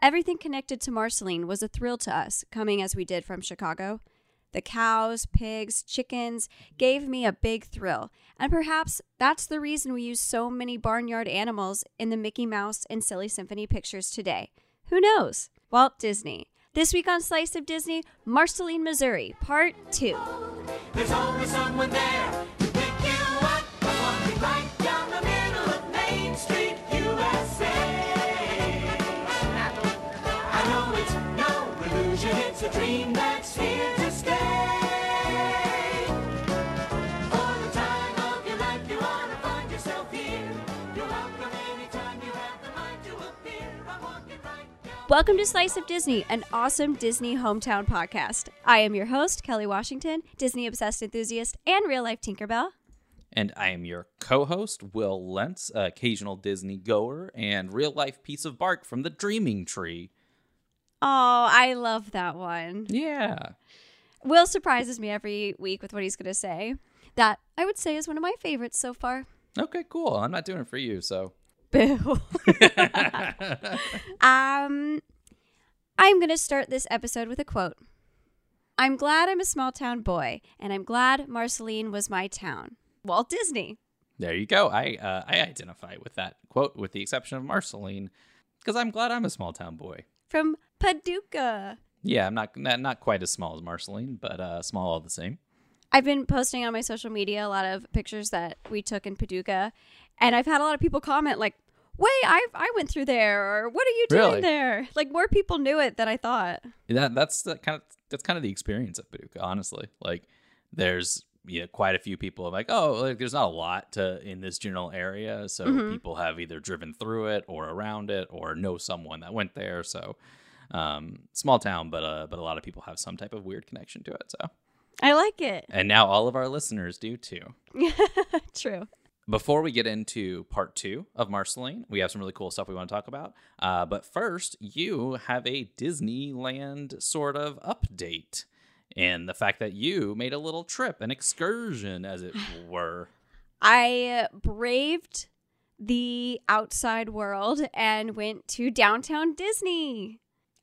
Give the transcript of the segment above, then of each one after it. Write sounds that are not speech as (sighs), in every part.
Everything connected to Marceline was a thrill to us, coming as we did from Chicago. The cows, pigs, chickens gave me a big thrill, and perhaps that's the reason we use so many barnyard animals in the Mickey Mouse and Silly Symphony pictures today. Who knows? Walt Disney. This week on Slice of Disney, Marceline, Missouri, Part 2. There's always someone there illusion, dream that's here to stay. For the time of your life, you ought to find yourself here. You're welcome anytime you have the mind to appear. I'm walking right down. Welcome to Slice of Disney, an awesome Disney hometown podcast. I am your host, Kelly Washington, Disney obsessed enthusiast and real life Tinkerbell. And I am your co host, Will Lentz, occasional Disney goer and real life piece of bark from the Dreaming Tree. Oh, I love that one. Yeah. Will surprises me every week with what he's going to say. That I would say is one of my favorites so far. Okay, cool. I'm not doing it for you, so. Boo. (laughs) um, I'm going to start this episode with a quote. I'm glad I'm a small town boy, and I'm glad Marceline was my town. Walt Disney. There you go. I uh, I identify with that quote, with the exception of Marceline, because I'm glad I'm a small town boy. From Paducah. Yeah, I'm not not, not quite as small as Marceline, but uh, small all the same. I've been posting on my social media a lot of pictures that we took in Paducah, and I've had a lot of people comment like, "Wait, I I went through there," or "What are you doing Really? there?" Like more people knew it than I thought. That that's the kind of that's kind of the experience of Paducah, honestly. Like, there's you know, quite a few people like, oh, like there's not a lot to in this general area, so Mhm. people have either driven through it or around it or know someone that went there. So, um, small town, but uh, but a lot of people have some type of weird connection to it. So, I like it. and now all of our listeners do too. (laughs) True. Before we get into part two of Marceline, we have some really cool stuff we want to talk about. Uh, but first, you have a Disneyland sort of update. And the fact that you made a little trip, an excursion, as it (sighs) were. I braved the outside world and went to downtown Disney.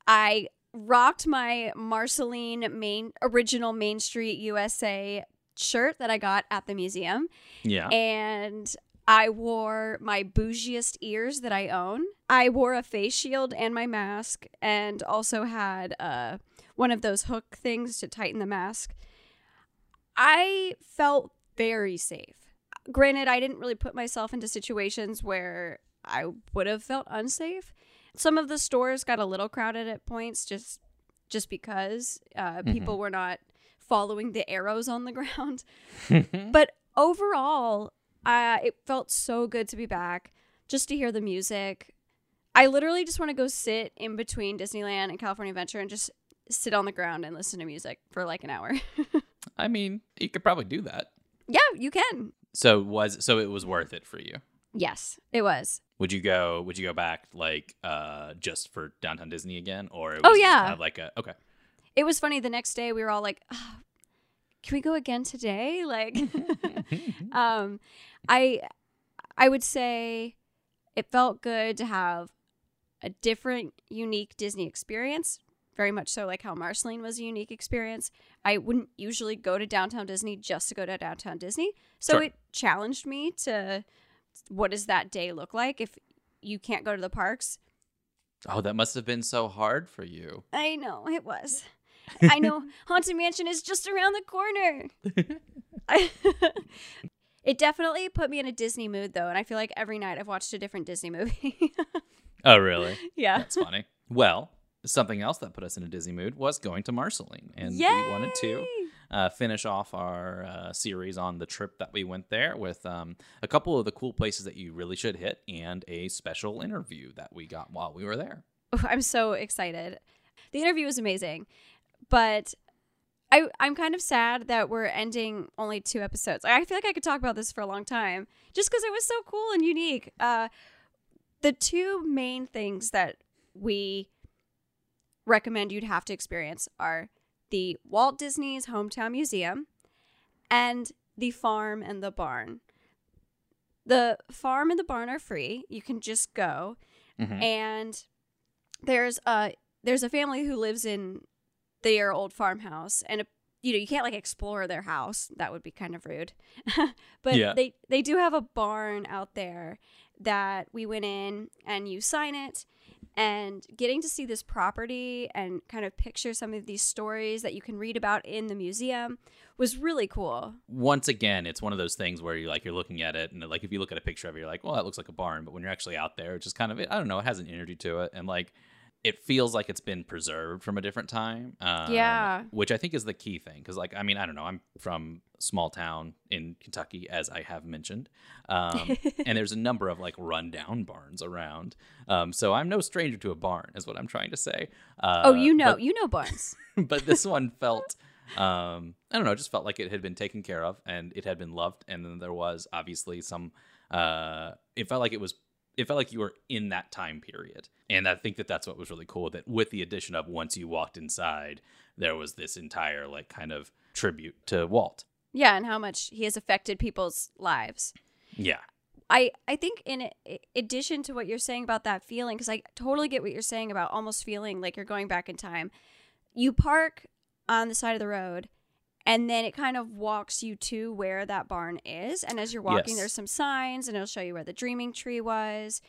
I rocked my Marceline main original Main Street USA shirt that I got at the museum Yeah. and I wore my bougiest ears that I own. I wore a face shield and my mask and also had uh one of those hook things to tighten the mask. I felt very safe. Granted, I didn't really put myself into situations where I would have felt unsafe. Some of the stores got a little crowded at points just just because uh, people were not following the arrows on the ground. (laughs) (laughs) but overall, uh, it felt so good to be back, just to hear the music. I literally just want to go sit in between Disneyland and California Adventure and just sit on the ground and listen to music for like an hour. (laughs) I mean, you could probably do that. yeah, you can. So was so it was worth it for you. Yes, it was. Would you go? Would you go back like uh just for downtown Disney again, or it Oh, yeah. kind of like a okay. It was funny. The next day, we were all like, "Ah, "Can we go again today?" Like, (laughs) (laughs) um, I, I would say, it felt good to have a different, unique Disney experience. Very much so, like how Marceline was a unique experience. I wouldn't usually go to downtown Disney just to go to downtown Disney, so Sure. it challenged me to, what does that day look like if you can't go to the parks? Oh, that must have been so hard for you. I know it was. I know (laughs) Haunted Mansion is just around the corner. I- (laughs) (laughs) it definitely put me in a Disney mood though, and I feel like every night I've watched a different Disney movie. Oh, really? yeah. That's funny. Well, something else that put us in a Disney mood was going to Marceline, and we wanted to Yay! Uh, finish off our uh, series on the trip that we went there with um, a couple of the cool places that you really should hit, and a special interview that we got while we were there. I'm so excited. The interview was amazing, but I I'm kind of sad that we're ending only two episodes. I feel like I could talk about this for a long time, just because it was so cool and unique. Uh, the two main things that we recommend you'd have to experience are the Walt Disney's Hometown Museum and the farm and the barn. The farm and the barn are free. You can just go Mhm. and there's a there's a family who lives in their old farmhouse and a, you know you can't like explore their house that would be kind of rude (laughs) but Yeah. they they do have a barn out there that we went in and you sign it and getting to see this property and kind of picture some of these stories that you can read about in the museum was really cool once again, it's one of those things where you like you're looking at it, and like if you look at a picture of it, you're like, well, that looks like a barn. But when you're actually out there, it's just kind of I don't know, it has an energy to it, and like it feels like it's been preserved from a different time. Um, Yeah. which I think is the key thing because like I mean I don't know, I'm from small town in Kentucky, as I have mentioned, um, (laughs) and there's a number of like rundown barns around. Um, so I'm no stranger to a barn, is what I'm trying to say. Uh, oh you know but- you know barns (laughs) but this one felt um i don't know it just felt like it had been taken care of and it had been loved and then there was obviously some uh it felt like it was it felt like you were in that time period. And i think that that's what was really cool that with the addition of once you walked inside there was this entire like kind of tribute to walt. Yeah and how much he has affected people's lives. Yeah. I I think in addition to what you're saying about that feeling, because I totally get what you're saying about almost feeling like you're going back in time. You park on the side of the road, and then it kind of walks you to where that barn is. And as you're walking, Yes. there's some signs, and it'll show you where the dreaming tree was.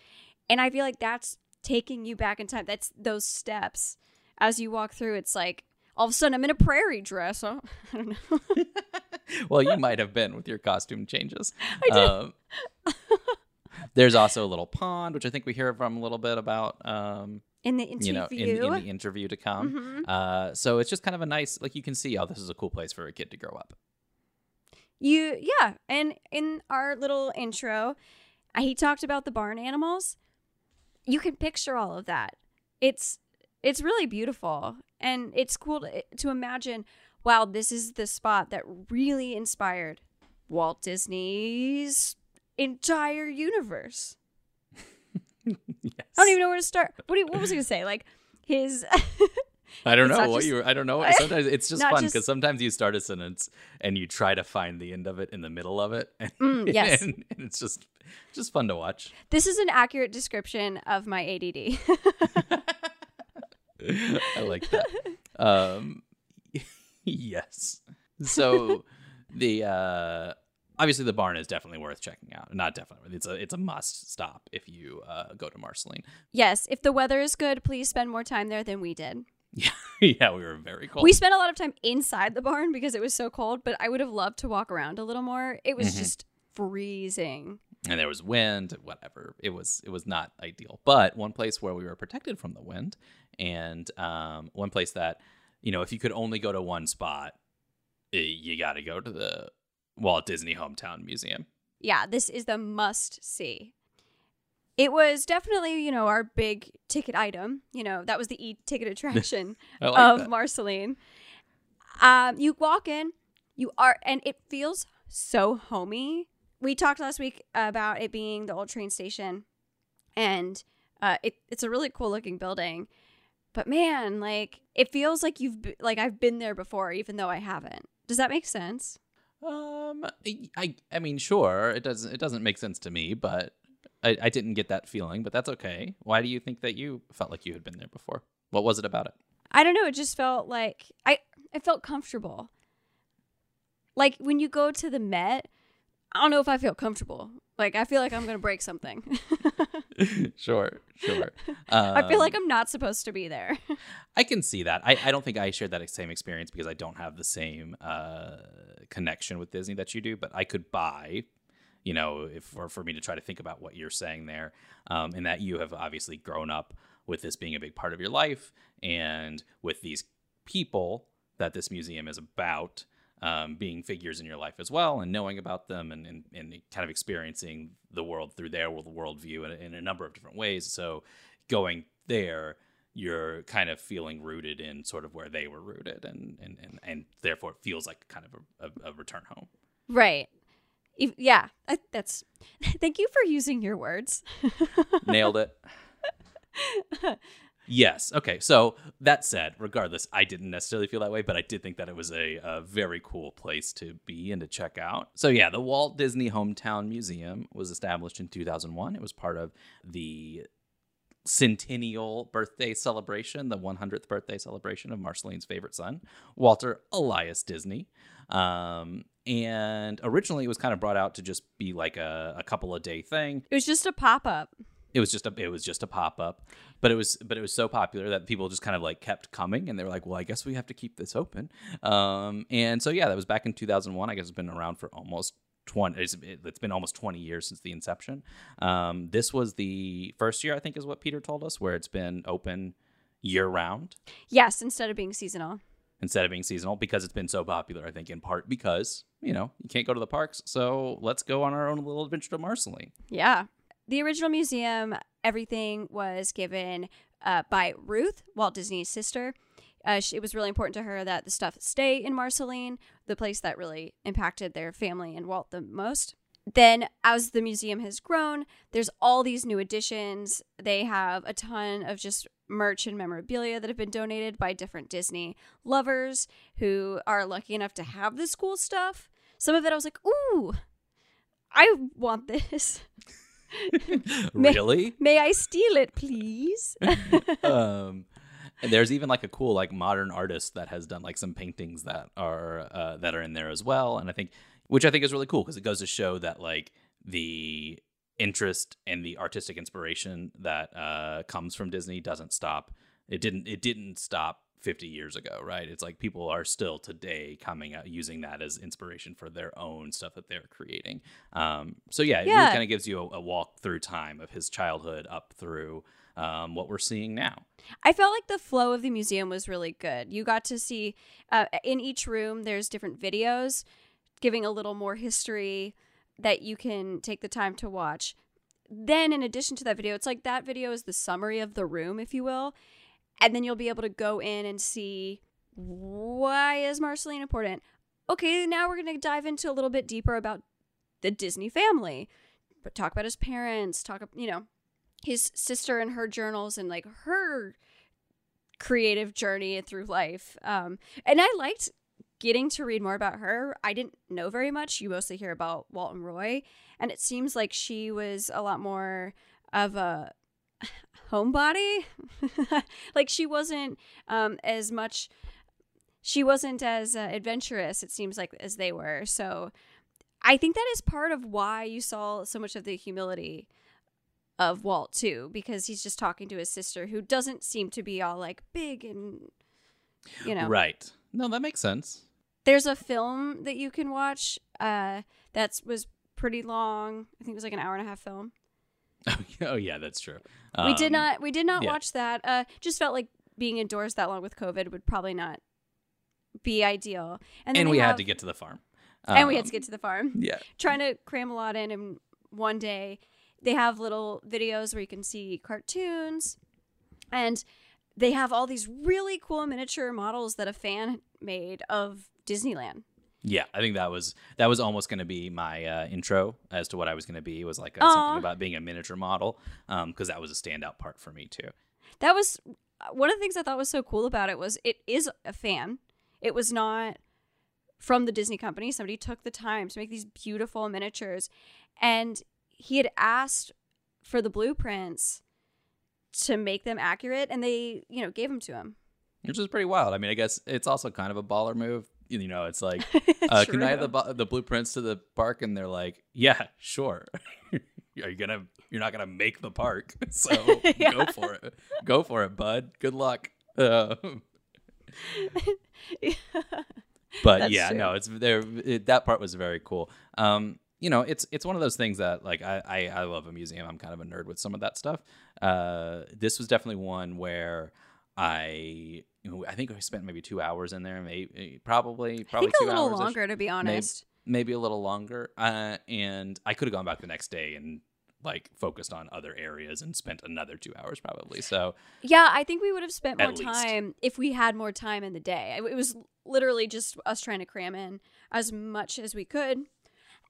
And I feel like that's taking you back in time. That's those steps as you walk through. It's like all of a sudden I'm in a prairie dress. Huh? (laughs) I don't know. (laughs) well, you might have been with your costume changes. (laughs) I did. Um, there's also a little pond, which I think we hear from a little bit about. Um, in the interview. you know, in, in the interview (laughs) to come. Uh, so it's just kind of a nice, like you can see, oh, this is a cool place for a kid to grow up. You yeah, and in our little intro, uh, he talked about the barn animals. You can picture all of that. It's it's really beautiful, and it's cool to, to imagine. Wow, this is the spot that really inspired Walt Disney's entire universe. Yes. I don't even know where to start. What do you, what was I gonna say? Like his I don't (laughs) know what just- you. were- I don't know. (laughs) Sometimes it's just fun because sometimes you start a sentence and you try to find the end of it in the middle of it. And, Mm, (laughs) yes. and, and it's just just fun to watch. this is an accurate description of my ADD. I like that. Um, yes. So the uh, obviously the barn is definitely worth checking out. Not definitely. It's a it's a must stop if you uh, go to Marceline. yes, if the weather is good, please spend more time there than we did. (laughs) Yeah, yeah, we were very cold. We spent a lot of time inside the barn because it was so cold, but I would have loved to walk around a little more. It was just freezing. and there was wind whatever it was it was not ideal but one place where we were protected from the wind and um, one place that you know if you could only go to one spot eh, you got to go to the walt disney hometown museum Yeah, this is the must see. It was definitely, you know, our big ticket item. You know, that was the e ticket (laughs) attraction like of that. Marceline. Um, you walk in, you are, and it feels so homey. We talked last week about it being the old train station, and uh, it, it's a really cool looking building. But man, like it feels like you've like I've been there before, even though I haven't. Does that make sense? Um i i mean sure it doesn't it doesn't make sense to me but I, I didn't get that feeling but that's okay why do you think that you felt like you had been there before what was it about it I don't know. It just felt like I I felt comfortable. Like when you go to the Met, I don't know if I feel comfortable. Like I feel like I'm gonna break something. (laughs) sure sure I feel Um, like I'm not supposed to be there. I can see that. I, I don't think I shared that same experience because I don't have the same uh, connection with Disney that you do, but I could buy, you know, if for, for me to try to think about what you're saying there, um, and that you have obviously grown up with this being a big part of your life and with these people that this museum is about um, being figures in your life as well and knowing about them and, and, and kind of experiencing the world through their world worldview in, a- in a number of different ways. So going there, you're kind of feeling rooted in sort of where they were rooted and, and, and, and therefore it feels like kind of a, a, a return home. right. If, yeah. I, that's. (laughs) Thank you for using your words. (laughs) Nailed it. (laughs) yes. Okay. So that said, regardless, I didn't necessarily feel that way, but I did think that it was a, a very cool place to be and to check out. So yeah, the Walt Disney Hometown Museum was established in 2001. It was part of the centennial birthday celebration, the 100th birthday celebration of Marceline's favorite son, Walter Elias Disney. Um, and originally it was kind of brought out to just be like a, a couple of day thing. It was just a pop up. It was just a it was just a pop up, but it was but it was so popular that people just kind of like kept coming, and they were like, well, I guess we have to keep this open. Um, and so yeah, that was back in 2001. I guess it's been around for almost 20 it's, it's been almost 20 years since the inception um, this was the first year i think is what peter told us where it's been open year round Yes, instead of being seasonal. instead of being seasonal because it's been so popular i think in part because you know you can't go to the parks so let's go on our own little adventure to marceline Yeah. The original museum, everything was given uh, by Ruth, Walt Disney's sister. Uh, she, it was really important to her that the stuff stay in Marceline, the place that really impacted their family and Walt the most. Then, as the museum has grown, there's all these new additions. They have a ton of just merch and memorabilia that have been donated by different Disney lovers who are lucky enough to have this cool stuff. Some of it I was like, ooh, I want this. (laughs) (laughs) May- really May I steal it, please? (laughs) um and there's even like a cool like modern artist that has done like some paintings that are uh, that are in there as well and i think which i think is really cool because it goes to show that like the interest and the artistic inspiration that uh, comes from disney doesn't stop it didn't it didn't stop 50 years ago right it's like people are still today coming out using that as inspiration for their own stuff that they're creating um, so yeah it Yeah. really kind of gives you a, a walk through time of his childhood up through um, what we're seeing now I felt like the flow of the museum was really good. You got to see uh, in each room, there's different videos giving a little more history that you can take the time to watch. Then, in addition to that video, it's like that video is the summary of the room, if you will. And then you'll be able to go in and see why is Marceline important. Okay, now we're going to dive into a little bit deeper about the Disney family, but talk about his parents, talk, you know, his sister and her journals and like her creative journey through life. Um, and I liked getting to read more about her. I didn't know very much. You mostly hear about Walt and Roy, and it seems like she was a lot more of a homebody. (laughs) like she wasn't um, as much. She wasn't as uh, adventurous. It seems like as they were. So. I think that is part of why you saw so much of the humility of Walt too, because he's just talking to his sister who doesn't seem to be all like big and you know. right no that makes sense There's a film that you can watch uh that was pretty long. I think it was like an hour and a half film. (laughs) oh yeah, that's true we did Um, not we did not yeah. watch that. Uh just felt like being indoors that long with COVID would probably not be ideal. And, then and we had to get to the farm and we had Um, to get to the farm. yeah trying to cram a lot in in one day. They have little videos where you can see cartoons, and they have all these really cool miniature models that a fan made of Disneyland. Yeah, I think that was that was almost going to be my uh, intro as to what I was going to be. Was like uh, something about being a miniature model, because that was a standout part for me too. That was one of the things I thought was so cool about it was it is a fan. It was not from the Disney company. Somebody took the time to make these beautiful miniatures, and he had asked for the blueprints to make them accurate, and they, you know, gave them to him. which is pretty wild. I mean, I guess it's also kind of a baller move. You know, it's like, (laughs) uh, can I have the the blueprints to the park? And they're like, yeah, sure. (laughs) Are you gonna? You're not gonna make the park, (laughs) so go for it. Go for it, bud. Good luck. Uh, but That's yeah, true. no, it's there. It, that part was very cool. Um, you know, it's it's one of those things that like I, I I love a museum. I'm kind of a nerd with some of that stuff. Uh, this was definitely one where I I think I spent maybe two hours in there, maybe probably I probably think a two little hours. longer, to be honest. maybe a little longer. Uh, and I could have gone back the next day and like focused on other areas and spent another two hours probably. So Yeah, I think we would have spent more least. time if we had more time in the day. It was literally just us trying to cram in as much as we could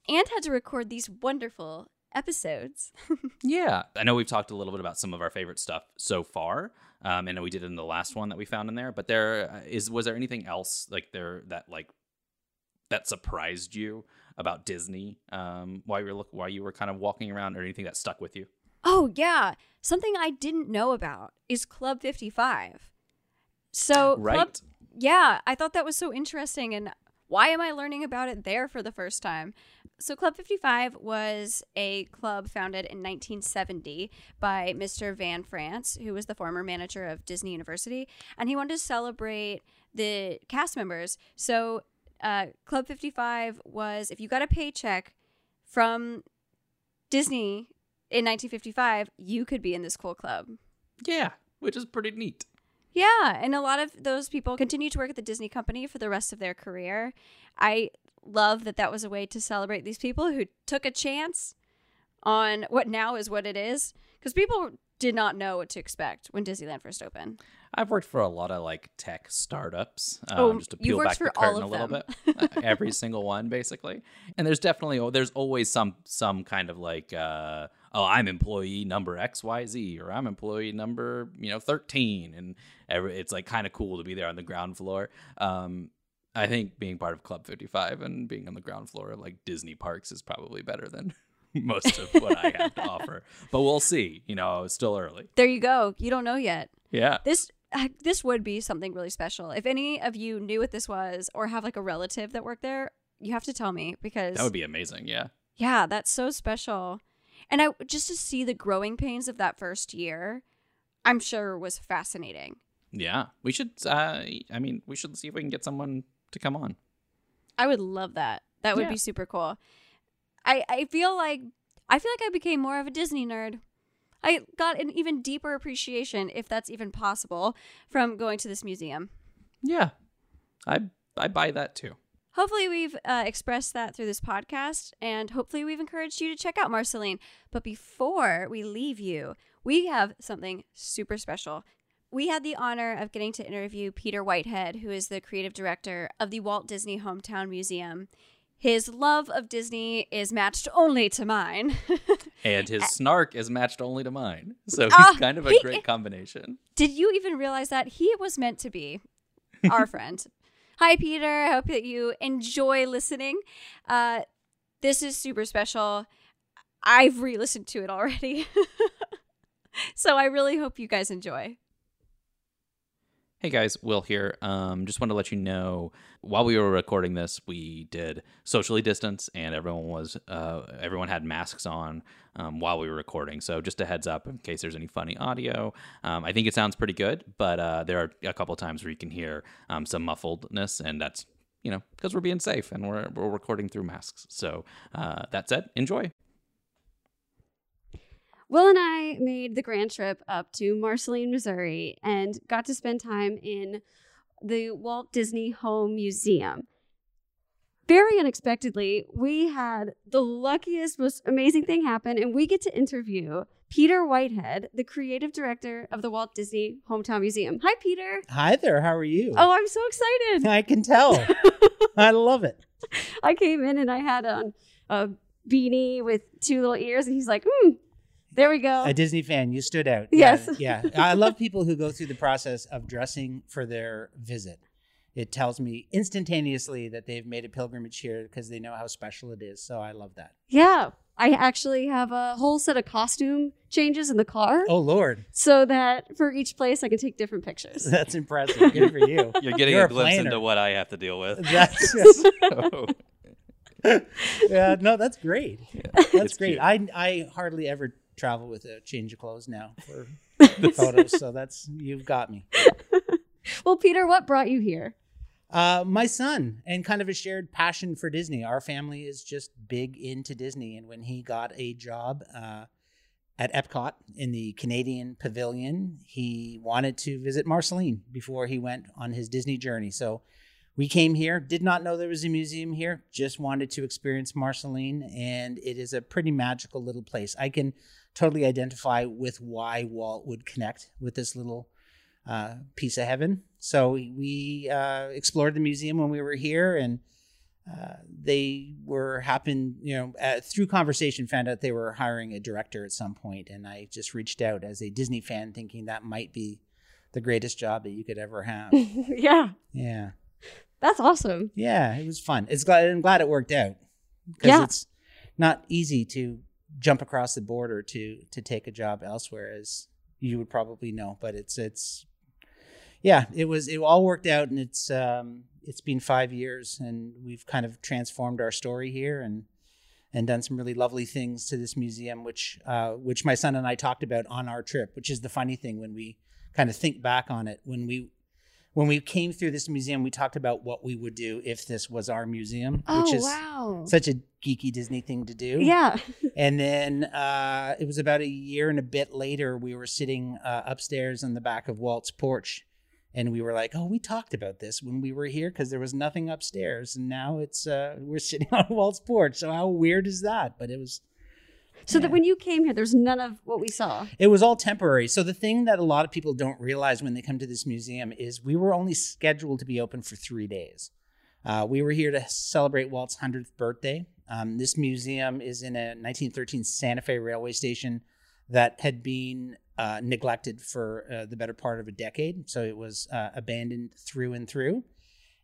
and had to record these wonderful episodes. (laughs) Yeah, I know we've talked a little bit about some of our favorite stuff so far. Um, and we did it in the last one that we found in there. But there uh, was there anything else like there that like that surprised you about Disney um, while you were look while you were kind of walking around, or anything that stuck with you? Oh, yeah. Something I didn't know about is Club 55. So, Club, Right. yeah, I thought that was so interesting. And why am I learning about it there for the first time? So, Club 55 was a club founded in 1970 by Mr. Van France, who was the former manager of Disney University. And he wanted to celebrate the cast members. So, uh, Club 55 was if you got a paycheck from Disney in 1955, you could be in this cool club. Yeah, which is pretty neat. Yeah, and a lot of those people continue to work at the Disney company for the rest of their career. I love that that was a way to celebrate these people who took a chance on what now is what it is because people did not know what to expect when Disneyland first opened. I've worked for a lot of like tech startups. Um, Oh, just to peel back the curtain a little bit. (laughs) Uh, Every single one, basically. And there's definitely there's always some some kind of like uh, oh I'm employee number X Y Z or I'm employee number you know 13, and every, it's like kind of cool to be there on the ground floor. Um, I think being part of Club 55 and being on the ground floor of like Disney parks is probably better than (laughs) most of what I have to (laughs) offer. But we'll see. You know, it's still early. There you go. You don't know yet. Yeah. This uh, this would be something really special. If any of you knew what this was or have like a relative that worked there, you have to tell me because That would be amazing. Yeah. Yeah, that's so special. And I just to see the growing pains of that first year, I'm sure was fascinating. Yeah, we should. Uh, I mean, we should see if we can get someone to come on. I would love that. That would Yeah. be super cool. I I feel like I feel like I became more of a Disney nerd. I got an even deeper appreciation, if that's even possible, from going to this museum. Yeah, I I buy that too. Hopefully, we've uh, expressed that through this podcast, and hopefully, we've encouraged you to check out Marceline. But before we leave you, we have something super special. We had the honor of getting to interview Peter Whitehead, who is the creative director of the Walt Disney Hometown Museum. His love of Disney is matched only to mine. (laughs) And his snark is matched only to mine, so he's Ah, kind of a he- great combination. Did you even realize that he was meant to be our (laughs) friend? Hi, Peter. I hope that you enjoy listening. Uh, this is super special. I've re listened to it already. (laughs) so I really hope you guys enjoy. Hey guys, Will here. Um, just wanted to let you know while we were recording this, we did socially distance, and everyone was uh, everyone had masks on um, while we were recording. So just a heads up in case there's any funny audio. Um, I think it sounds pretty good, but uh, there are a couple times where you can hear um, some muffledness, and that's you know because we're being safe and we're we're recording through masks. So uh, that said, enjoy. Will and I made the grand trip up to Marceline, Missouri, and got to spend time in the Walt Disney Home Museum. Very unexpectedly, we had the luckiest, most amazing thing happen, and we get to interview Peter Whitehead, the creative director of the Walt Disney Hometown Museum. Hi, Peter. Hi there. How are you? Oh, I'm so excited. I can tell. (laughs) I love it. I came in and I had on a beanie with two little ears, and he's like, hmm, there we go. A Disney fan, you stood out. Yes. Yeah. yeah. I love people who go through the process of dressing for their visit. It tells me instantaneously that they've made a pilgrimage here because they know how special it is. So I love that. Yeah, I actually have a whole set of costume changes in the car Oh, Lord. so that for each place I can take different pictures. (laughs) That's impressive. Good for you. (laughs) You're getting You're a a glimpse planner. into what I have to deal with. That's, (laughs) So- yeah, no, that's great. it's That's great. cute. I, I hardly ever travel with a change of clothes now for (laughs) the photos. So that's, you've got me. (laughs) well, Peter, what brought you here? Uh, my son, and kind of a shared passion for Disney. Our family is just big into Disney, and when he got a job uh, at Epcot in the Canadian Pavilion, he wanted to visit Marceline before he went on his Disney journey. So we came here, did not know there was a museum here, just wanted to experience Marceline, and it is a pretty magical little place. I can totally identify with why Walt would connect with this little uh, piece of heaven. So we uh, explored the museum when we were here, and uh, they were happen, you know, uh, through conversation, found out they were hiring a director at some point, and I just reached out as a Disney fan, thinking that might be the greatest job that you could ever have. (laughs) yeah, yeah, that's awesome. yeah, it was fun. It's glad I'm glad it worked out because Yeah. it's not easy to jump across the border to to take a job elsewhere, as you would probably know. But it's it's yeah, it was it all worked out, and it's um, it's been five years, and we've kind of transformed our story here, and and done some really lovely things to this museum, which uh, which my son and I talked about on our trip. Which is the funny thing when we kind of think back on it. When we when we came through this museum, we talked about what we would do if this was our museum, Oh which is wow. such a geeky Disney thing to do. yeah. (laughs) And then uh, it was about a year and a bit later, we were sitting uh, upstairs in the back of Walt's porch. And we were like, oh, we talked about this when we were here because there was nothing upstairs. And now it's, uh, we're (laughs) sitting on Walt's porch. So how weird is that? But it was, So that when you came here, there's none of what we saw. it was all temporary. So the thing that a lot of people don't realize when they come to this museum is we were only scheduled to be open for three days. Uh, we were here to celebrate Walt's 100th birthday. Um, this museum is in a 1913 Santa Fe railway station that had been uh, neglected for uh, the better part of a decade. So it was uh, abandoned through and through.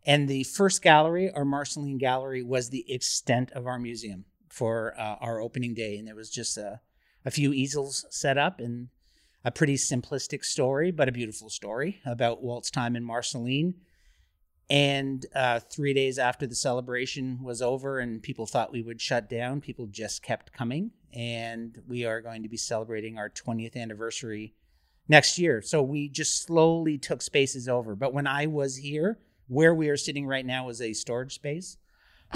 And the first gallery, our Marceline Gallery, was the extent of our museum for uh, our opening day. And there was just a, a few easels set up and a pretty simplistic story, but a beautiful story about Walt's time in Marceline. And uh, three days after the celebration was over and people thought we would shut down, people just kept coming. And we are going to be celebrating our 20th anniversary next year. So we just slowly took spaces over. But when I was here, where we are sitting right now is a storage space,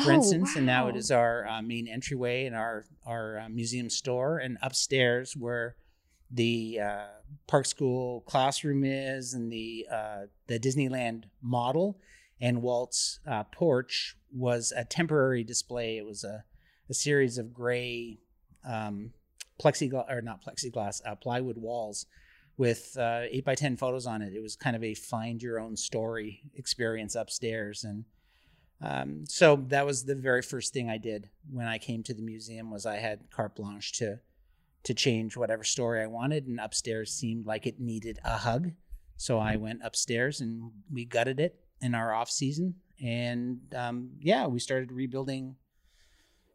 for Oh, instance, and now it is our uh, main entryway and our our uh, museum store. And upstairs, where the uh, Park School classroom is, and the uh, the Disneyland model, and Walt's uh, porch was a temporary display. It was a, a series of gray um, plexiglass or not plexiglass, uh, plywood walls with uh, eight by ten photos on it. It was kind of a find your own story experience upstairs, and um, so that was the very first thing I did when I came to the museum. Was I had carte blanche to to change whatever story I wanted, and upstairs seemed like it needed a hug. So I went upstairs and we gutted it in our off season, and um, yeah, we started rebuilding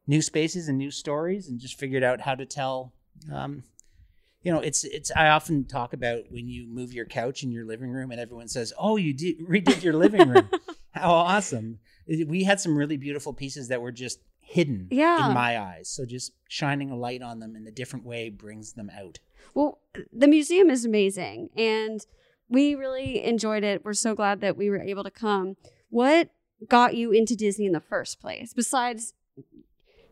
new spaces and new stories, and just figured out how to tell. Um, you know, it's it's. I often talk about when you move your couch in your living room, and everyone says, "Oh, you did, redid your living room. (laughs) How (laughs) awesome!" We had some really beautiful pieces that were just hidden Yeah. in my eyes. So just shining a light on them in a different way brings them out. Well, the museum is amazing and we really enjoyed it. We're so glad that we were able to come. What got you into Disney in the first place besides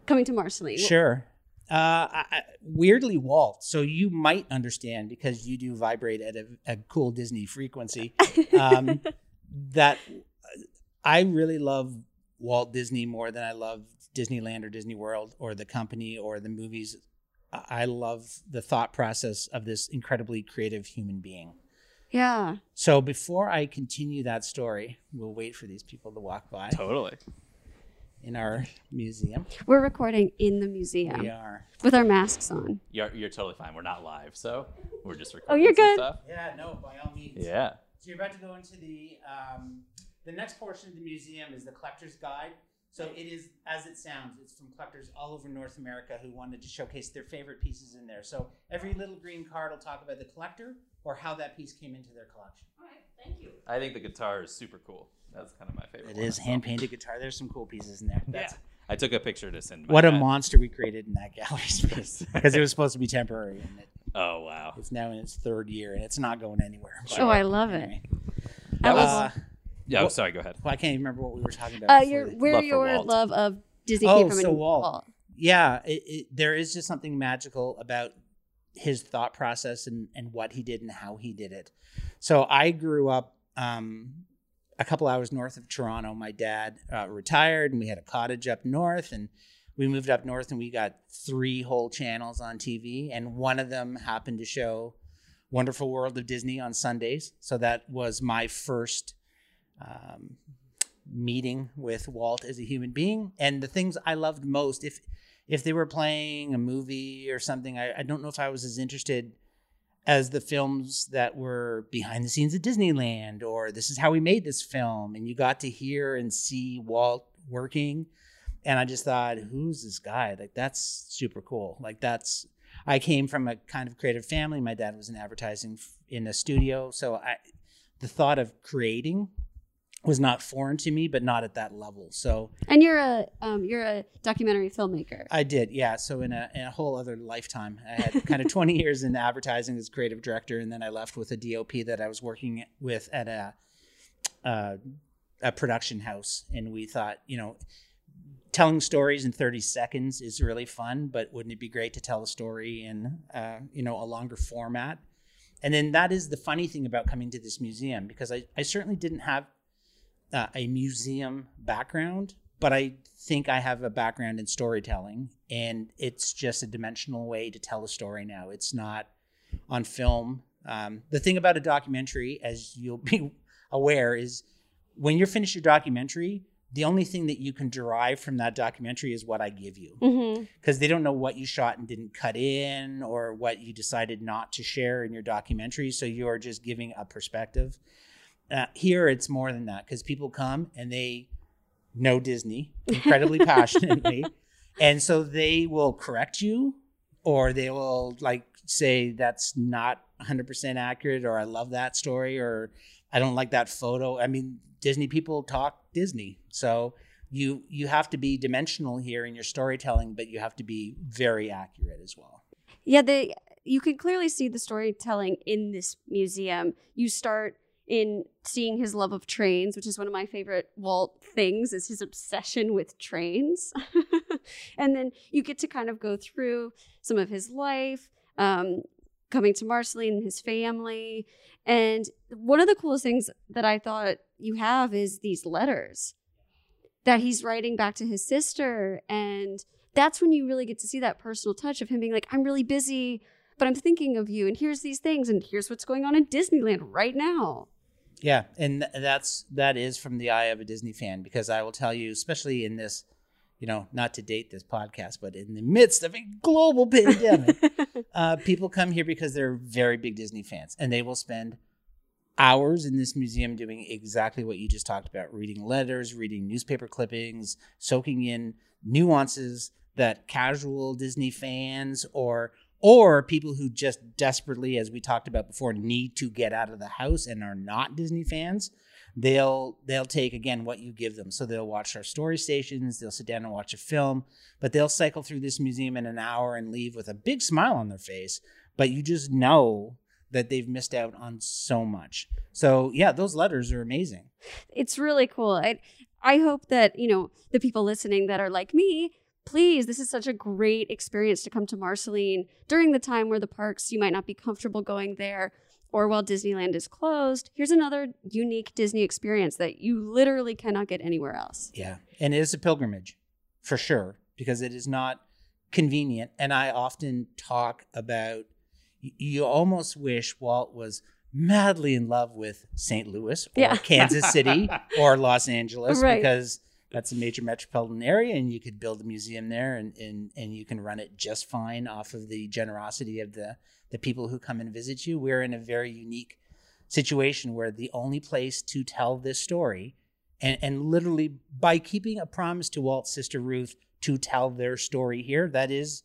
coming to Marceline? Sure. Uh, I, I- weirdly, Walt. So you might understand because you do vibrate at a, a cool Disney frequency. (laughs) Um, that I really love Walt Disney more than I love Disneyland or Disney World or the company or the movies. I I love the thought process of this incredibly creative human being. Yeah. So before I continue that story, we'll wait for these people to walk by Totally. in our museum. We're recording in the museum We are. with our masks on. You're, you're totally fine. We're not live, so we're just recording. Oh, you're some good. Stuff. Yeah, no, by all means. Yeah. So you're about to go into the um, the next portion of the museum is the collector's guide. So it is as it sounds. It's from collectors all over North America who wanted to showcase their favorite pieces in there. So every little green card will talk about the collector or how that piece came into their collection. All right, thank you. I think the guitar is super cool. That's kind of my favorite. It one is hand painted guitar. There's some cool pieces in there. That's Yeah. I took a picture to send. my what a monster we created in that gallery (laughs) space because it was supposed to be temporary and it, Oh wow. it's now in its third year and it's not going anywhere. Oh, I love it. Anyway. That was. Uh, yeah. oh, what- sorry. Go ahead. well, I can't even remember what we were talking about. Uh, before your the- where Love for your Walt. love of Disney Oh, came from. so in Walt. yeah it, it, there is just something magical about his thought process and, and what he did and how he did it so i grew up um, a couple hours north of toronto my dad uh, retired and we had a cottage up north and we moved up north and we got three whole channels on tv and one of them happened to show wonderful world of disney on sundays so that was my first um, meeting with Walt as a human being. And the things I loved most, if if they were playing a movie or something, I, I don't know if I was as interested as the films that were behind the scenes at Disneyland or this is how we made this film. And you got to hear and see Walt working. and I just thought, who's this guy? Like that's super cool. Like that's I came from a kind of creative family. My dad was in advertising in a studio, so I the thought of creating was not foreign to me, but not at that level. So And you're a um, you're a documentary filmmaker. I did, yeah. So in a in a whole other lifetime, I had kind of (laughs) 20 years in advertising as creative director, and then I left with a DOP that I was working with at a uh, a production house, and we thought, you know, telling stories in 30 seconds is really fun, but wouldn't it be great to tell a story in uh, you know a longer format? And then that is the funny thing about coming to this museum because I, I certainly didn't have uh, a museum background, but I think I have a background in storytelling, and it's just a dimensional way to tell a story now. It's not on film. Um, the thing about a documentary, as you'll be (laughs) aware, is when you're finished your documentary, the only thing that you can derive from that documentary is what I give you Mm-hmm. because they don't know what you shot and didn't cut in or what you decided not to share in your documentary. So you are just giving a perspective. Uh, here, it's more than that because people come and they know Disney incredibly (laughs) passionately. And so they will correct you or they will like say that's not 100% accurate or I love that story or I don't like that photo. I mean, Disney people talk Disney. So you you have to be dimensional here in your storytelling, but you have to be very accurate as well. Yeah, they you can clearly see the storytelling in this museum. You start in seeing his love of trains, which is one of my favorite Walt things, is his obsession with trains. (laughs) and then you get to kind of go through some of his life, um, coming to Marceline and his family. And one of the coolest things that I thought you have is these letters that he's writing back to his sister. And that's when you really get to see that personal touch of him being like, I'm really busy, but I'm thinking of you. And here's these things. And here's what's going on in Disneyland right now. Yeah, and th- that's that is from the eye of a Disney fan because I will tell you, especially in this, you know, not to date this podcast, but in the midst of a global pandemic, (laughs) uh, people come here because they're very big Disney fans, and they will spend hours in this museum doing exactly what you just talked about: reading letters, reading newspaper clippings, soaking in nuances that casual Disney fans or or people who just desperately, as we talked about before, need to get out of the house and are not Disney fans, they'll they'll take again what you give them. So they'll watch our story stations, they'll sit down and watch a film, but they'll cycle through this museum in an hour and leave with a big smile on their face. But you just know that they've missed out on so much. So yeah, those letters are amazing. it's really cool. I I hope that, you know, the people listening that are like me, please, this is such a great experience to come to Marceline during the time where the parks you might not be comfortable going there or while Disneyland is closed. Here's another unique Disney experience that you literally cannot get anywhere else. Yeah. And it is a pilgrimage for sure because it is not convenient. And I often talk about you almost wish Walt was madly in love with St. Louis or Yeah. Kansas City (laughs) or Los Angeles Right. because that's a major metropolitan area and you could build a museum there and, and, and you can run it just fine off of the generosity of the, the people who come and visit you. We're in a very unique situation where the only place to tell this story and, and literally by keeping a promise to Walt's sister Ruth to tell their story here, that is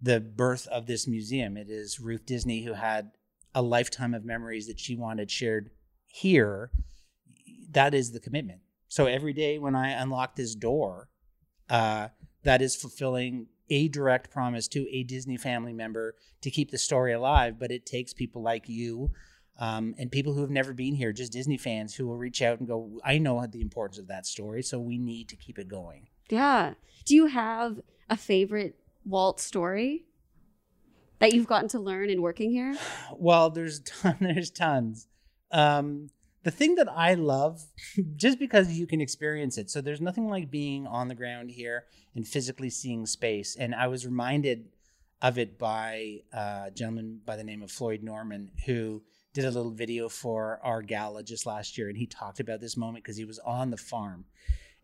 the birth of this museum. It is Ruth Disney who had a lifetime of memories that she wanted shared here. That is the commitment. So every day when I unlock this door, uh, that is fulfilling a direct promise to a Disney family member to keep the story alive. But it takes people like you um, and people who have never been here, just Disney fans, who will reach out and go, I know the importance of that story, so we need to keep it going. Yeah. Do you have a favorite Walt story that you've gotten to learn in working here? (sighs) Well, there's (laughs) ton, there's tons. Um, the thing that I love, just because you can experience it, so there's nothing like being on the ground here and physically seeing space. And I was reminded of it by a gentleman by the name of Floyd Norman, who did a little video for our gala just last year, and he talked about this moment because he was on the farm,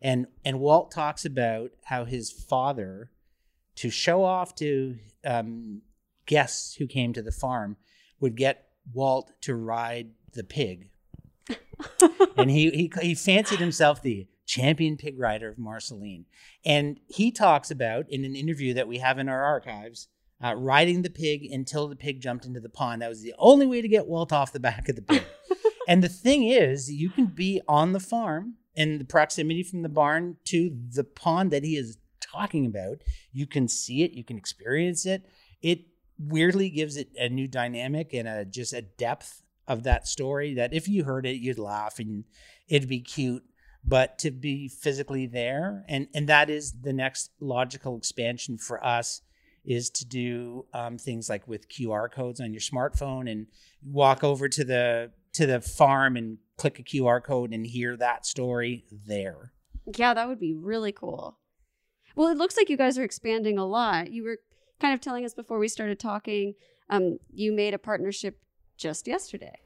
and and Walt talks about how his father, to show off to um, guests who came to the farm, would get Walt to ride the pig, and he he he fancied himself the champion pig rider of Marceline. And he talks about in an interview that we have in our archives, uh, riding the pig until the pig jumped into the pond. That was the only way to get Walt off the back of the pig. (laughs) and the thing is, you can be on the farm in the proximity from the barn to the pond that he is talking about. You can see it, you can experience it. It weirdly gives it a new dynamic and a just a depth of that story that if you heard it, you'd laugh and it'd be cute. But to be physically there, and and that is the next logical expansion for us is to do um, things like with QR codes on your smartphone and walk over to the to the farm and click a QR code and hear that story there. Yeah, that would be really cool. Well, it looks like you guys are expanding a lot. You were kind of telling us before we started talking, um, you made a partnership just yesterday.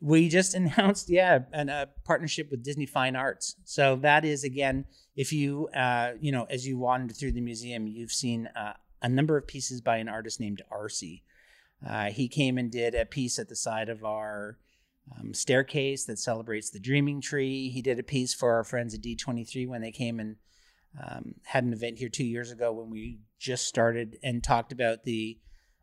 We just (laughs) announced, yeah, an, a partnership with Disney Fine Arts. So that is again, if you, uh, you know, as you wander through the museum, you've seen uh, a number of pieces by an artist named ARCY. Uh, he came and did a piece at the side of our um, staircase that celebrates the Dreaming Tree. He did a piece for our friends at D23 when they came and um, had an event here two years ago when we just started and talked about the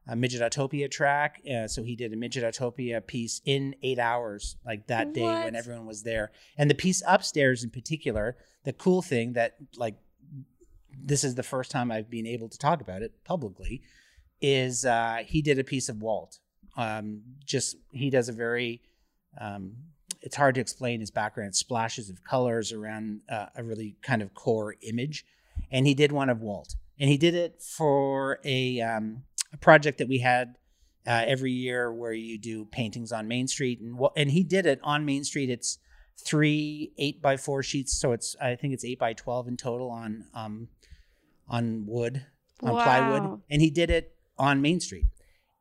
uh, Midget Autopia track. Uh, so he did a Midget Autopia piece in eight hours, like that day What? when everyone was there. And the piece upstairs in particular, the cool thing that, like, this is the first time I've been able to talk about it publicly, is uh, he did a piece of Walt. Um, just he does a very um, it's hard to explain his background splashes of colors around uh, a really kind of core image and he did one of walt and he did it for a, um, a project that we had uh, every year where you do paintings on main street. And Wa- and he did it on main street. It's three eight by four sheets. So it's i think it's eight by 12 in total on um on wood on plywood. And he did it on main street.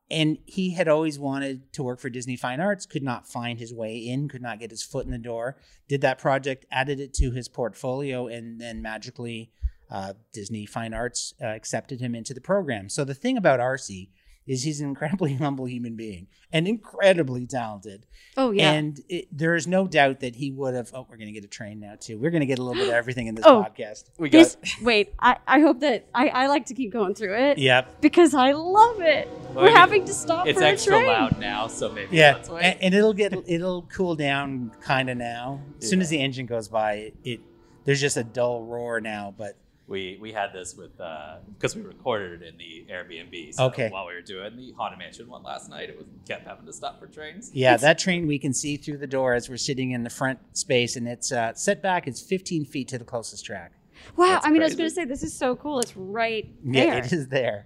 And he had always wanted to work for Disney Fine Arts, could not find his way in, could not get his foot in the door. Did that project, added it to his portfolio, and then magically uh, Disney Fine Arts uh, accepted him into the program. So the thing about ARCY is he's an incredibly (laughs) humble human being and incredibly talented. Oh yeah. And it, there is no doubt that he would have. Oh, we're going to get a train now too. We're going to get a little bit of everything in this (gasps) Oh. podcast. We got this, (laughs) wait, I, I hope that I, I like to keep going through it Yep. because I love it. Well, We're I mean, having to stop it's for a extra train. loud now, so maybe Yeah, let's and, and it'll get it'll cool down kind of now. As soon as the engine goes by, it, it there's just a dull roar now. But we we had this with because we recorded it in the Airbnb. So Okay. While we were doing the Haunted Mansion one last night, it was kept having to stop for trains. yeah, (laughs) that train we can see through the door as we're sitting in the front space, and it's uh, set back. It's 15 feet to the closest track. Wow. That's I mean, I was going to say this is so cool. It's right there. Yeah, it is there.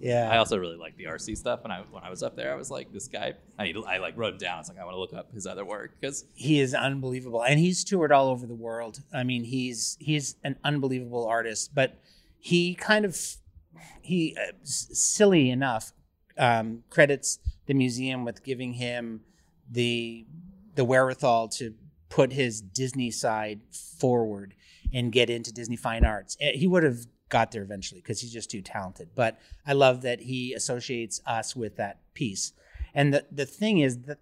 Yeah, I also really like the ARCY stuff. And I when I was up there, I was like, this guy. I I like wrote him down. I was like, I want to look up his other work because he is unbelievable, and he's toured all over the world. I mean, he's he's an unbelievable artist, but he kind of he uh, s- silly enough um, credits the museum with giving him the the wherewithal to put his Disney side forward and get into Disney Fine Arts. Eh, He would have got there eventually because he's just too talented. But I love that he associates us with that piece. And the the thing is that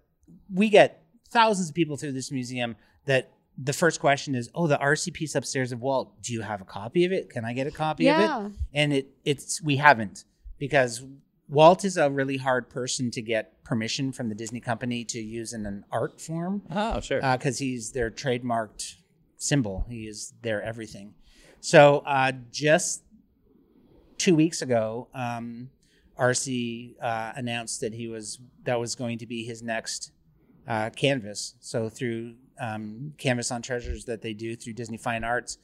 we get thousands of people through this museum that the first question is, "Oh, the ARCY piece upstairs of Walt. Do you have a copy of it? Can I get a copy of it?" And it it's we haven't because Walt is a really hard person to get permission from the Disney company to use in an art form oh sure, uh, because he's their trademarked symbol. He is their everything. So uh, just two weeks ago, um, ARCY uh, announced that he was that was going to be his next uh, canvas. So through um, Canvas on Treasures that they do through Disney Fine Arts.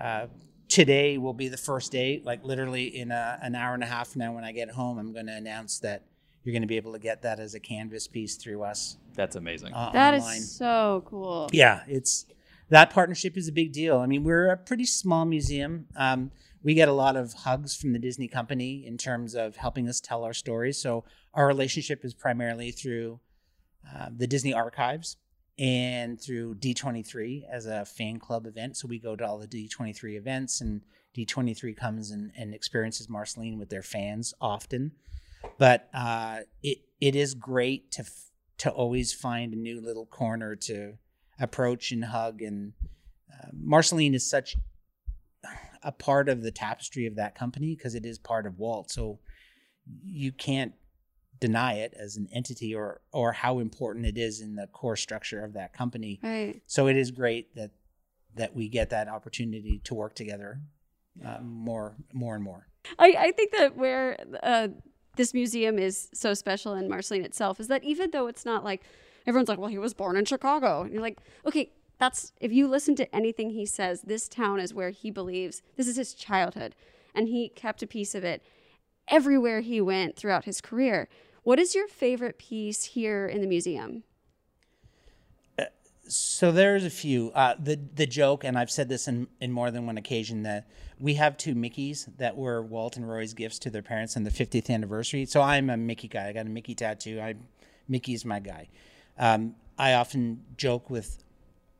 Uh, today will be the first day, like literally in a, an hour and a half from now when I get home, I'm going to announce that you're going to be able to get that as a canvas piece through us that's amazing. uh, That is online. so cool. Yeah, it's that partnership is a big deal. I mean, we're a pretty small museum. Um, we get a lot of hugs from the Disney company in terms of helping us tell our stories. So our relationship is primarily through uh, the Disney archives and through D23 as a fan club event. So we go to all the D23 events, and D23 comes and, and experiences Marceline with their fans often. But uh, it it is great to to always find a new little corner to approach and hug and uh, Marceline is such a part of the tapestry of that company because it is part of Walt. So you can't deny it as an entity or or how important it is in the core structure of that company. Right. So it is great that that we get that opportunity to work together uh, more more and more. I, I think that where uh, this museum is so special in Marceline itself is that even though it's not like everyone's like, well, he was born in Chicago. And you're like, okay, that's if you listen to anything he says, this town is where he believes this is his childhood. And he kept a piece of it everywhere he went throughout his career. What is your favorite piece here in the museum? So there's a few. Uh, the the joke, and I've said this in, in more than one occasion, that we have two Mickeys that were Walt and Roy's gifts to their parents on the 50th anniversary. So I'm a Mickey guy. I got a Mickey tattoo. I Mickey's my guy. Um, I often joke with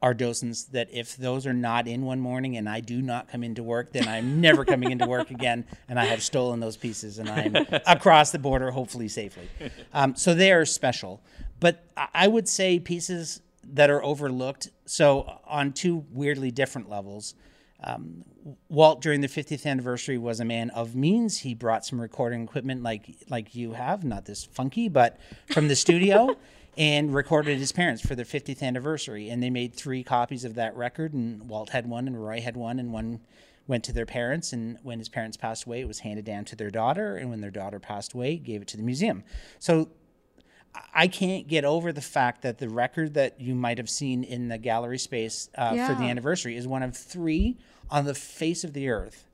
our docents that if those are not in one morning and I do not come into work, then I'm never coming into work again, and I have stolen those pieces and I'm (laughs) across the border, hopefully safely. Um, so they are special. But I- would say pieces that are overlooked. So on two weirdly different levels. Um, Walt during the 50th anniversary was a man of means. He brought some recording equipment like like you have, not this funky, but from the studio, (laughs) and recorded his parents for their 50th anniversary. And they made three copies of that record, and Walt had one, and Roy had one, and one went to their parents. And when his parents passed away, it was handed down to their daughter, and when their daughter passed away, gave it to the museum. So I can't get over the fact that the record that you might have seen in the gallery space uh, for the anniversary is one of three on the face of the earth.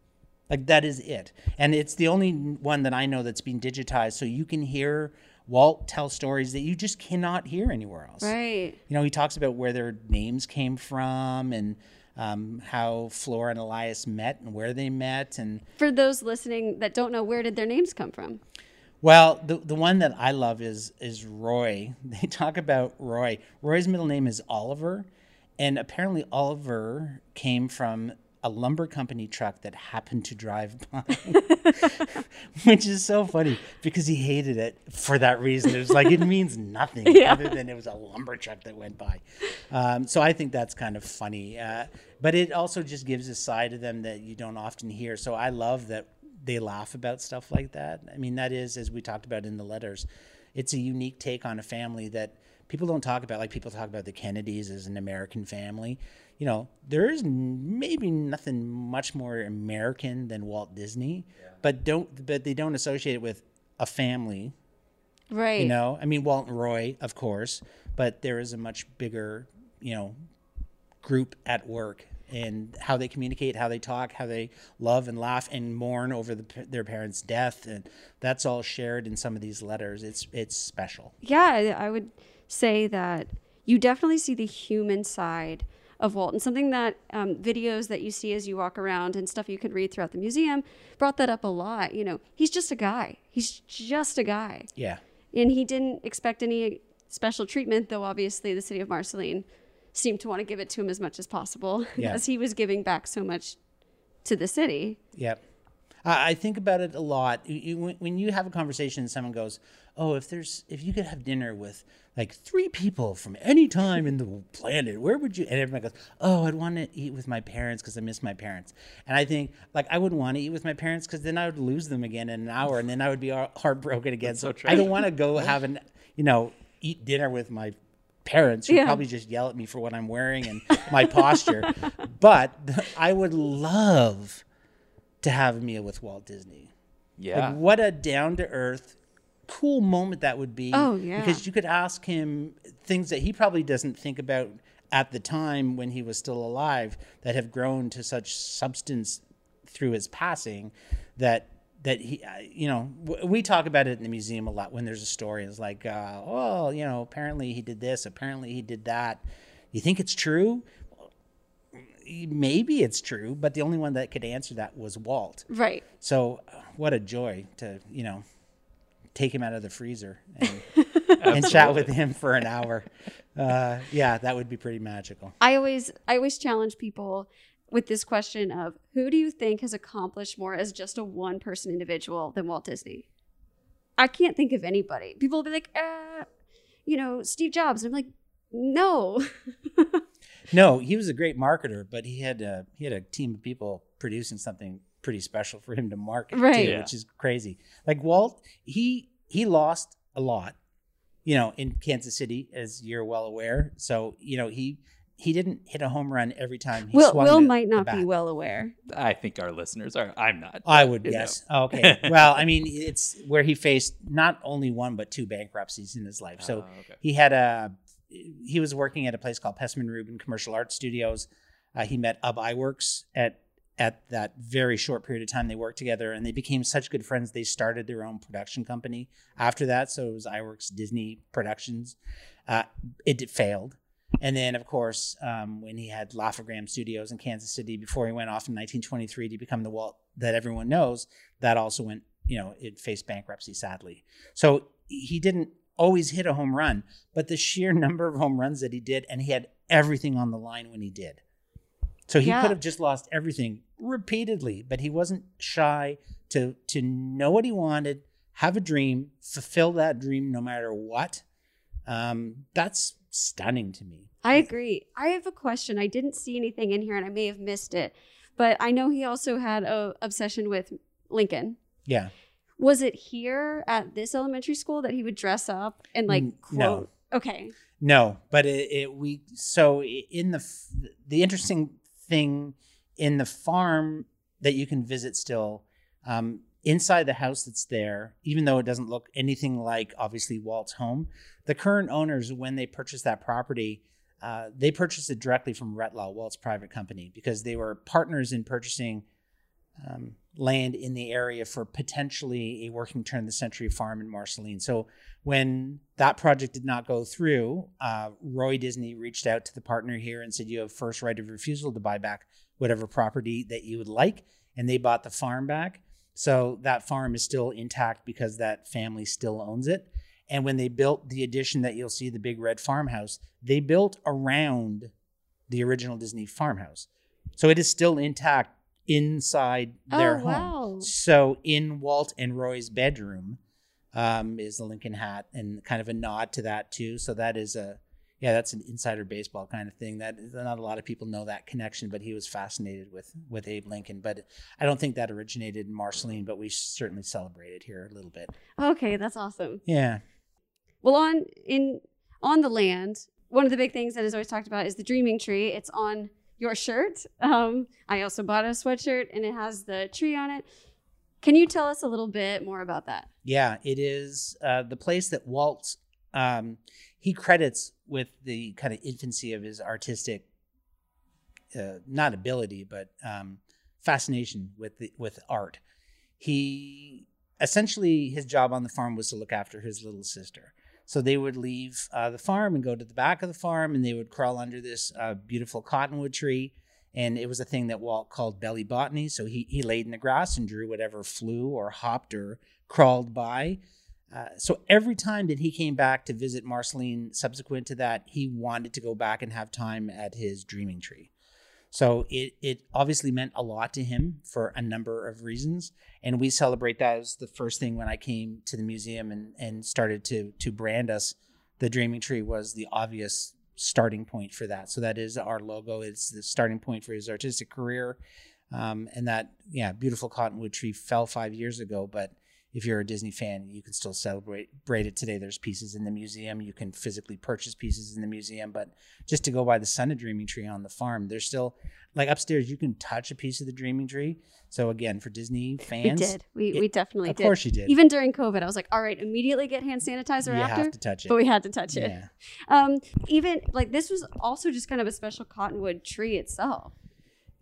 Like that is it, and it's the only one that I know that's been digitized, so you can hear Walt tells stories that you just cannot hear anywhere else. Right. You know, he talks about where their names came from and um, how Flora and Elias met and where they met, and For those listening that don't know, where did their names come from? Well, the the one that I love is is Roy. (laughs) They talk about Roy. Roy's middle name is Oliver, and apparently Oliver came from a lumber company truck that happened to drive by, (laughs) which is so funny because he hated it for that reason. It was like it means nothing (laughs) Yeah. other than it was a lumber truck that went by. Um, so I think that's kind of funny, uh, but it also just gives a side of them that you don't often hear. So I love that they laugh about stuff like that. I mean, that is, as we talked about in the letters, it's a unique take on a family that people don't talk about. Like people talk about the Kennedys as an American family. You know, there is maybe nothing much more American than Walt Disney, but don't but they don't associate it with a family. Right. You know, I mean Walt and Roy, of course, but there is a much bigger, you know, group at work and how they communicate, how they talk, how they love and laugh and mourn over the, their parents' death, and that's all shared in some of these letters. It's it's special. yeah, I I would say that you definitely see the human side of Walt, and something that um, videos that you see as you walk around and stuff you can read throughout the museum brought that up a lot. You know, he's just a guy. He's just a guy, Yeah, and he didn't expect any special treatment, though. Obviously, the city of Marceline seemed to want to give it to him as much as possible, (laughs) Yeah. as he was giving back so much to the city. Yep. I I think about it a lot. You, you, when- when you have a conversation and someone goes, "Oh, if there's if you could have dinner with like three people from any time in the planet, where would you?" And everybody goes, "Oh, I'd want to eat with my parents because I miss my parents." And I think like I wouldn't want to eat with my parents because then I would lose them again in an hour, and then I would be heartbroken again. So I don't want to go have an you know eat dinner with my parents who Yeah. probably just yell at me for what I'm wearing and my posture. But (laughs) I would love to have a meal with Walt Disney. Yeah. Like what a down to earth, cool moment that would be. Oh, yeah. Because you could ask him things that he probably doesn't think about at the time when he was still alive that have grown to such substance through his passing that that he uh, you know we talk about it in the museum a lot when there's a story it's like uh, oh you know apparently he did this apparently he did that you think it's true maybe it's true but the only one that could answer that was walt Right. so uh, what a joy to you know take him out of the freezer and, (laughs) and chat with him for an hour. Uh, yeah, that would be pretty magical. I always I always challenge people with this question of who do you think has accomplished more as just a one person individual than Walt Disney? I can't think of anybody. People will be like, uh, you know, Steve Jobs. And I'm like, no. (laughs) no, he was a great marketer, but he had a, he had a team of people producing something pretty special for him to market, Right. too, Yeah. which is crazy. Like Walt, he he lost a lot, you know, in Kansas City, as you're well aware. So you know he he didn't hit a home run every time. He Will swung Will the- might the not be well aware. I think our listeners are. I'm not. I would you know. guess. (laughs) Okay. well, I mean, it's where he faced not only one but two bankruptcies in his life. So Oh, okay. he had a he was working at a place called Pesmen-Rubin Commercial Art Studios. Uh, he met Ub Iwerks at at that very short period of time they worked together, and they became such good friends. They started their own production company after that. So it was Iwerks Disney Productions. Uh, it, failed. And then, of course, um, when he had Laugh-O-Gram Studios in Kansas City before he went off in 1923 to become the Walt that everyone knows, that also went, you know, it faced bankruptcy, sadly. So he didn't always hit a home run, but the sheer (laughs) number of home runs that he did, and he had everything on the line when he did. So he Yeah. could have just lost everything repeatedly, but he wasn't shy to to know what he wanted, have a dream, fulfill that dream no matter what. Um, that's stunning to me. I agree. I have a question. I didn't see anything in here, and I may have missed it, but I know he also had a obsession with Lincoln. Yeah. Was it here at this elementary school that he would dress up and like N- no. quote? Okay. No, but it, it we so in the the interesting thing in the farm that you can visit still um, inside the house that's there, even though it doesn't look anything like obviously Walt's home. The current owners, when they purchased that property, uh, they purchased it directly from Retlaw, Walt's private company, because they were partners in purchasing um, land in the area for potentially a working turn of the century farm in Marceline. So when that project did not go through, uh, Roy Disney reached out to the partner here and said, "You have first right of refusal to buy back whatever property that you would like," and they bought the farm back. So that farm is still intact because that family still owns it. And when they built the addition that you'll see, the big red farmhouse, they built around the original Disney farmhouse. So it is still intact inside their Oh, home. wow. So in Walt and Roy's bedroom um, is the Lincoln hat and kind of a nod to that too. So that is a yeah, that's an insider baseball kind of thing. That not a lot of people know that connection, but he was fascinated with with Abe Lincoln. But I don't think that originated in Marceline, but we certainly celebrated here a little bit. Okay, that's awesome. Yeah. Well, on in on the land, one of the big things that is always talked about is the dreaming tree. It's on your shirt. Um, I also bought a sweatshirt, and it has the tree on it. Can you tell us a little bit more about that? Yeah, it is uh, the place that Walt um, he credits with the kind of infancy of his artistic, uh, not ability, but um, fascination with the, with art. He essentially his job on the farm was to look after his little sister. So they would leave uh, the farm and go to the back of the farm, and they would crawl under this uh, beautiful cottonwood tree. And it was a thing that Walt called belly botany. So he he laid in the grass and drew whatever flew or hopped or crawled by. Uh, so every time that he came back to visit Marceline, subsequent to that, he wanted to go back and have time at his dreaming tree. So it it obviously meant a lot to him for a number of reasons, and we celebrate that as the first thing when I came to the museum and and started to to brand us. The dreaming tree was the obvious starting point for that. So that is our logo. It's the starting point for his artistic career, um, and that yeah, beautiful cottonwood tree fell five years ago, but if you're a Disney fan, you can still celebrate it today. There's pieces in the museum. You can physically purchase pieces in the museum, but just to go by the Son of Dreaming Tree on the farm, there's still like upstairs. You can touch a piece of the Dreaming Tree. So again, for Disney fans, we did. We, it- we definitely of did. Of course you did. Even during COVID, I was like, all right, immediately get hand sanitizer you after. have to touch it. But we had to touch it. yeah. Um, even like this was also just kind of a special cottonwood tree itself.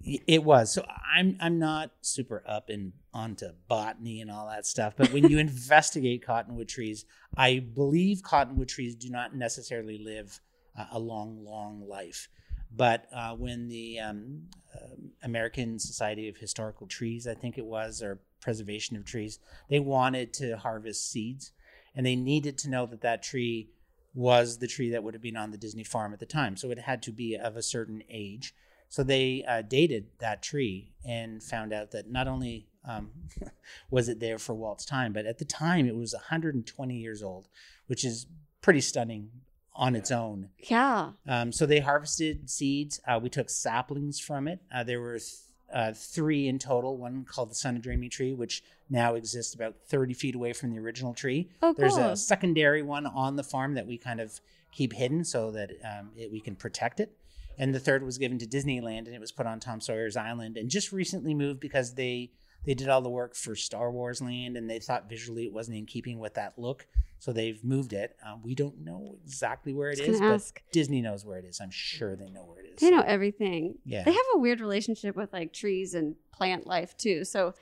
It was. So I'm I'm not super up and onto botany and all that stuff, but when you (laughs) investigate cottonwood trees, I believe cottonwood trees do not necessarily live uh, a long, long life. But uh, when the um, um American Society of Historical Trees, I think it was, or Preservation of Trees, they wanted to harvest seeds, and they needed to know that that tree was the tree that would have been on the Disney farm at the time. So it had to be of a certain age. So they uh, dated that tree and found out that not only um, (laughs) was it there for Walt's time, but at the time it was 120 years old, which is pretty stunning on its own. Yeah. Um, so they harvested seeds. Uh, we took saplings from it. Uh, there were th- uh, three in total. One called the Son of Dreaming tree, which now exists about 30 feet away from the original tree. Oh, There's cool. a secondary one on the farm that we kind of keep hidden so that um, it, we can protect it. And the third was given to Disneyland, and it was put on Tom Sawyer's Island, and just recently moved because they they did all the work for Star Wars Land, and they thought visually it wasn't in keeping with that look, so they've moved it. Um, we don't know exactly where it is, Just but. Disney knows where it is. I'm sure they know where it is. They know everything. Yeah. They have a weird relationship with like trees and plant life too. So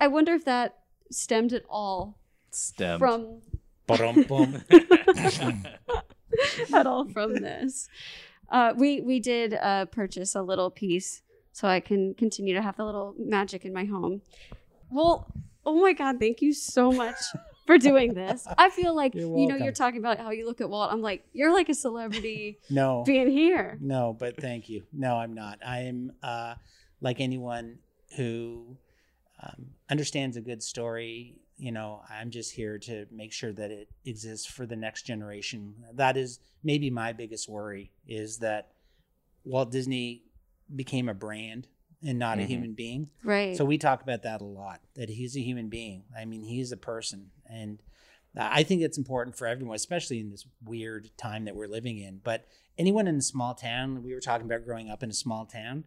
I wonder if that stemmed at all Stem. from Ba-dum-bum. (laughs) (laughs) at all from this. Uh, we we did uh, purchase a little piece so I can continue to have the little magic in my home. Well, oh my god, thank you so much (laughs) for doing this. I feel like You're know you're talking about how you look at Walt. I'm like you're like a celebrity (laughs) no, being here. no, but thank you. No, I'm not. I am uh, like anyone who um, understands a good story. You know, I'm just here to make sure that it exists for the next generation. That is maybe my biggest worry is that Walt Disney became a brand and not a Mhm. human being. Right. So we talk about that a lot. That he's a human being. I mean, he's a person, and I think it's important for everyone, especially in this weird time that we're living in. But anyone in a small town, we were talking about growing up in a small town.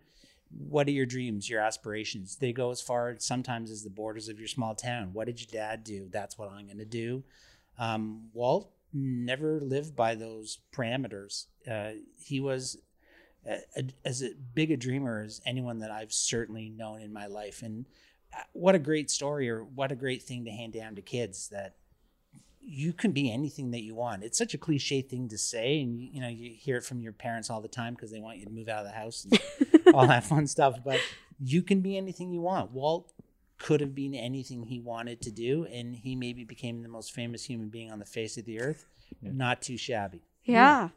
What are your dreams, your aspirations? They go as far sometimes as the borders of your small town. What did your dad do? That's what I'm going to do. Um, Walt never lived by those parameters. Uh, he was a, a, as big a dreamer as anyone that I've certainly known in my life. And uh, what a great story, or what a great thing to hand down to kids that you can be anything that you want. It's such a cliche thing to say, and you, you know you hear it from your parents all the time because they want you to move out of the house and (laughs) all that fun stuff. But you can be anything you want. Walt could have been anything he wanted to do, and he maybe became the most famous human being on the face of the earth. Not too shabby. yeah.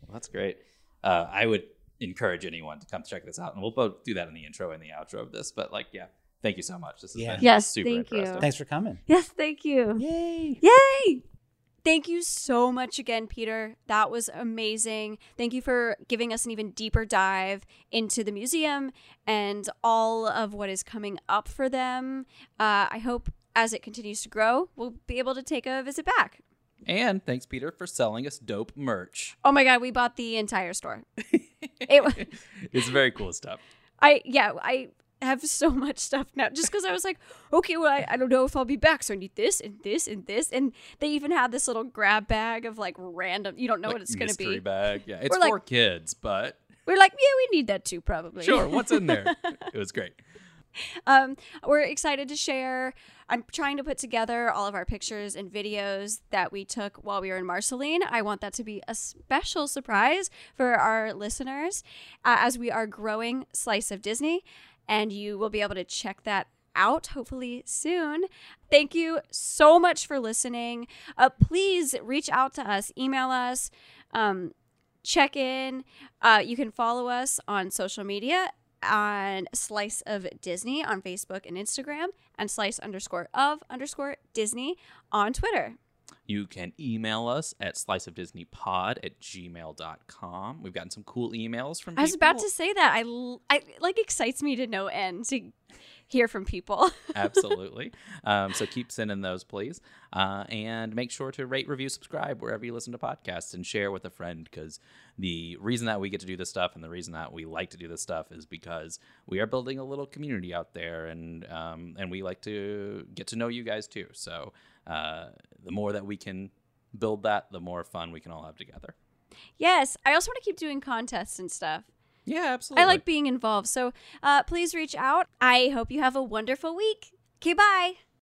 Well, that's great. Uh, I would encourage anyone to come check this out, and we'll both do that in the intro and the outro of this. But like, yeah, thank you so much. This has Yeah. been Yes, super thank you. Thanks for coming. Yes. Thank you. Yay! Yay. Thank you so much again, Peter. That was amazing. Thank you for giving us an even deeper dive into the museum and all of what is coming up for them. Uh, I hope as it continues to grow, we'll be able to take a visit back. And thanks, Peter, for selling us dope merch. Oh my god, we bought the entire store. (laughs) it, was- It's very cool stuff. I yeah, I have so much stuff now just because I was like, okay, well, I, I don't know if I'll be back, so I need this and this and this, and they even had this little grab bag of like random. You don't know Like what it's gonna mystery be. bag. Yeah, it's We're like- for kids, but We're like, yeah, we need that too, probably. sure, what's in there? (laughs) it was great. Um, we're excited to share. I'm trying to put together all of our pictures and videos that we took while we were in Marceline. I want that to be a special surprise for our listeners uh, as we are growing Slice of Disney, and you will be able to check that out hopefully soon. Thank you so much for listening. Uh, please reach out to us, email us. Um, check in. Uh, you can follow us on social media on Slice of Disney on Facebook and Instagram, and Slice underscore of underscore Disney on Twitter. You can email us at sliceofdisneypod at gmail.com. We've gotten some cool emails from I was about to say that. I, l- I like excites me to no end to hear from people. (laughs) Absolutely. Um, so keep sending those, please. Uh, and make sure to rate, review, subscribe wherever you listen to podcasts and share with a friend because the reason that we get to do this stuff and the reason that we like to do this stuff is because we are building a little community out there and, um, and we like to get to know you guys too. So uh, the more that we can build that, the more fun we can all have together. yes, I also want to keep doing contests and stuff. Yeah, absolutely. I like being involved. So uh, please reach out. I hope you have a wonderful week. Okay, bye.